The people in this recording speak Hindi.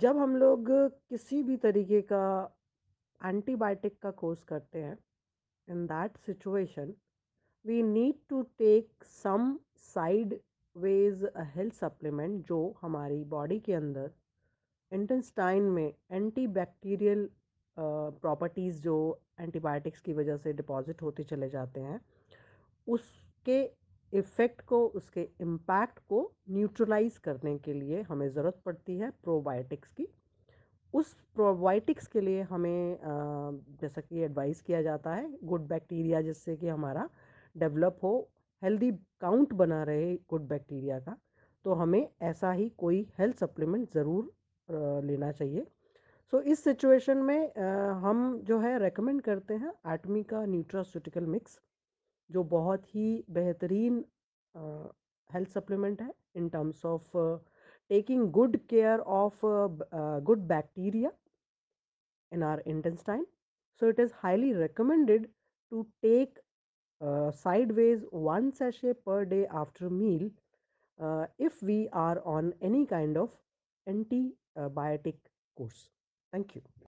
जब हम लोग किसी भी तरीके का एंटीबायोटिक का कोर्स करते हैं, in that situation, we need to take some side wedge health supplement जो हमारी बॉडी के अंदर इंटेंस्टाइन में एंटी बैक्टीरियल प्रॉपर्टीज़ जो एंटीबायोटिक्स की वजह से डिपॉजिट होते चले जाते हैं, उसके इफ़ेक्ट को उसके इम्पैक्ट को न्यूट्रलाइज करने के लिए हमें ज़रूरत पड़ती है प्रोबायोटिक्स की। उस प्रोबायोटिक्स के लिए हमें जैसा कि एडवाइस किया जाता है गुड बैक्टीरिया जिससे कि हमारा डेवलप हो हेल्दी काउंट बना रहे गुड बैक्टीरिया का तो हमें ऐसा ही कोई हेल्थ सप्लीमेंट ज़रूर लेना चाहिए। सो so, इस सिचुएशन में हम जो है रेकमेंड करते हैं एटमी का न्यूट्रास्यूटिकल मिक्स। जो बहुत ही बेहतरीन हेल्थ सप्लीमेंट है in terms of taking good care of good bacteria in our intestine so it is highly recommended to take side wedge one sachet per day after meal if we are on any kind of antibiotic course thank you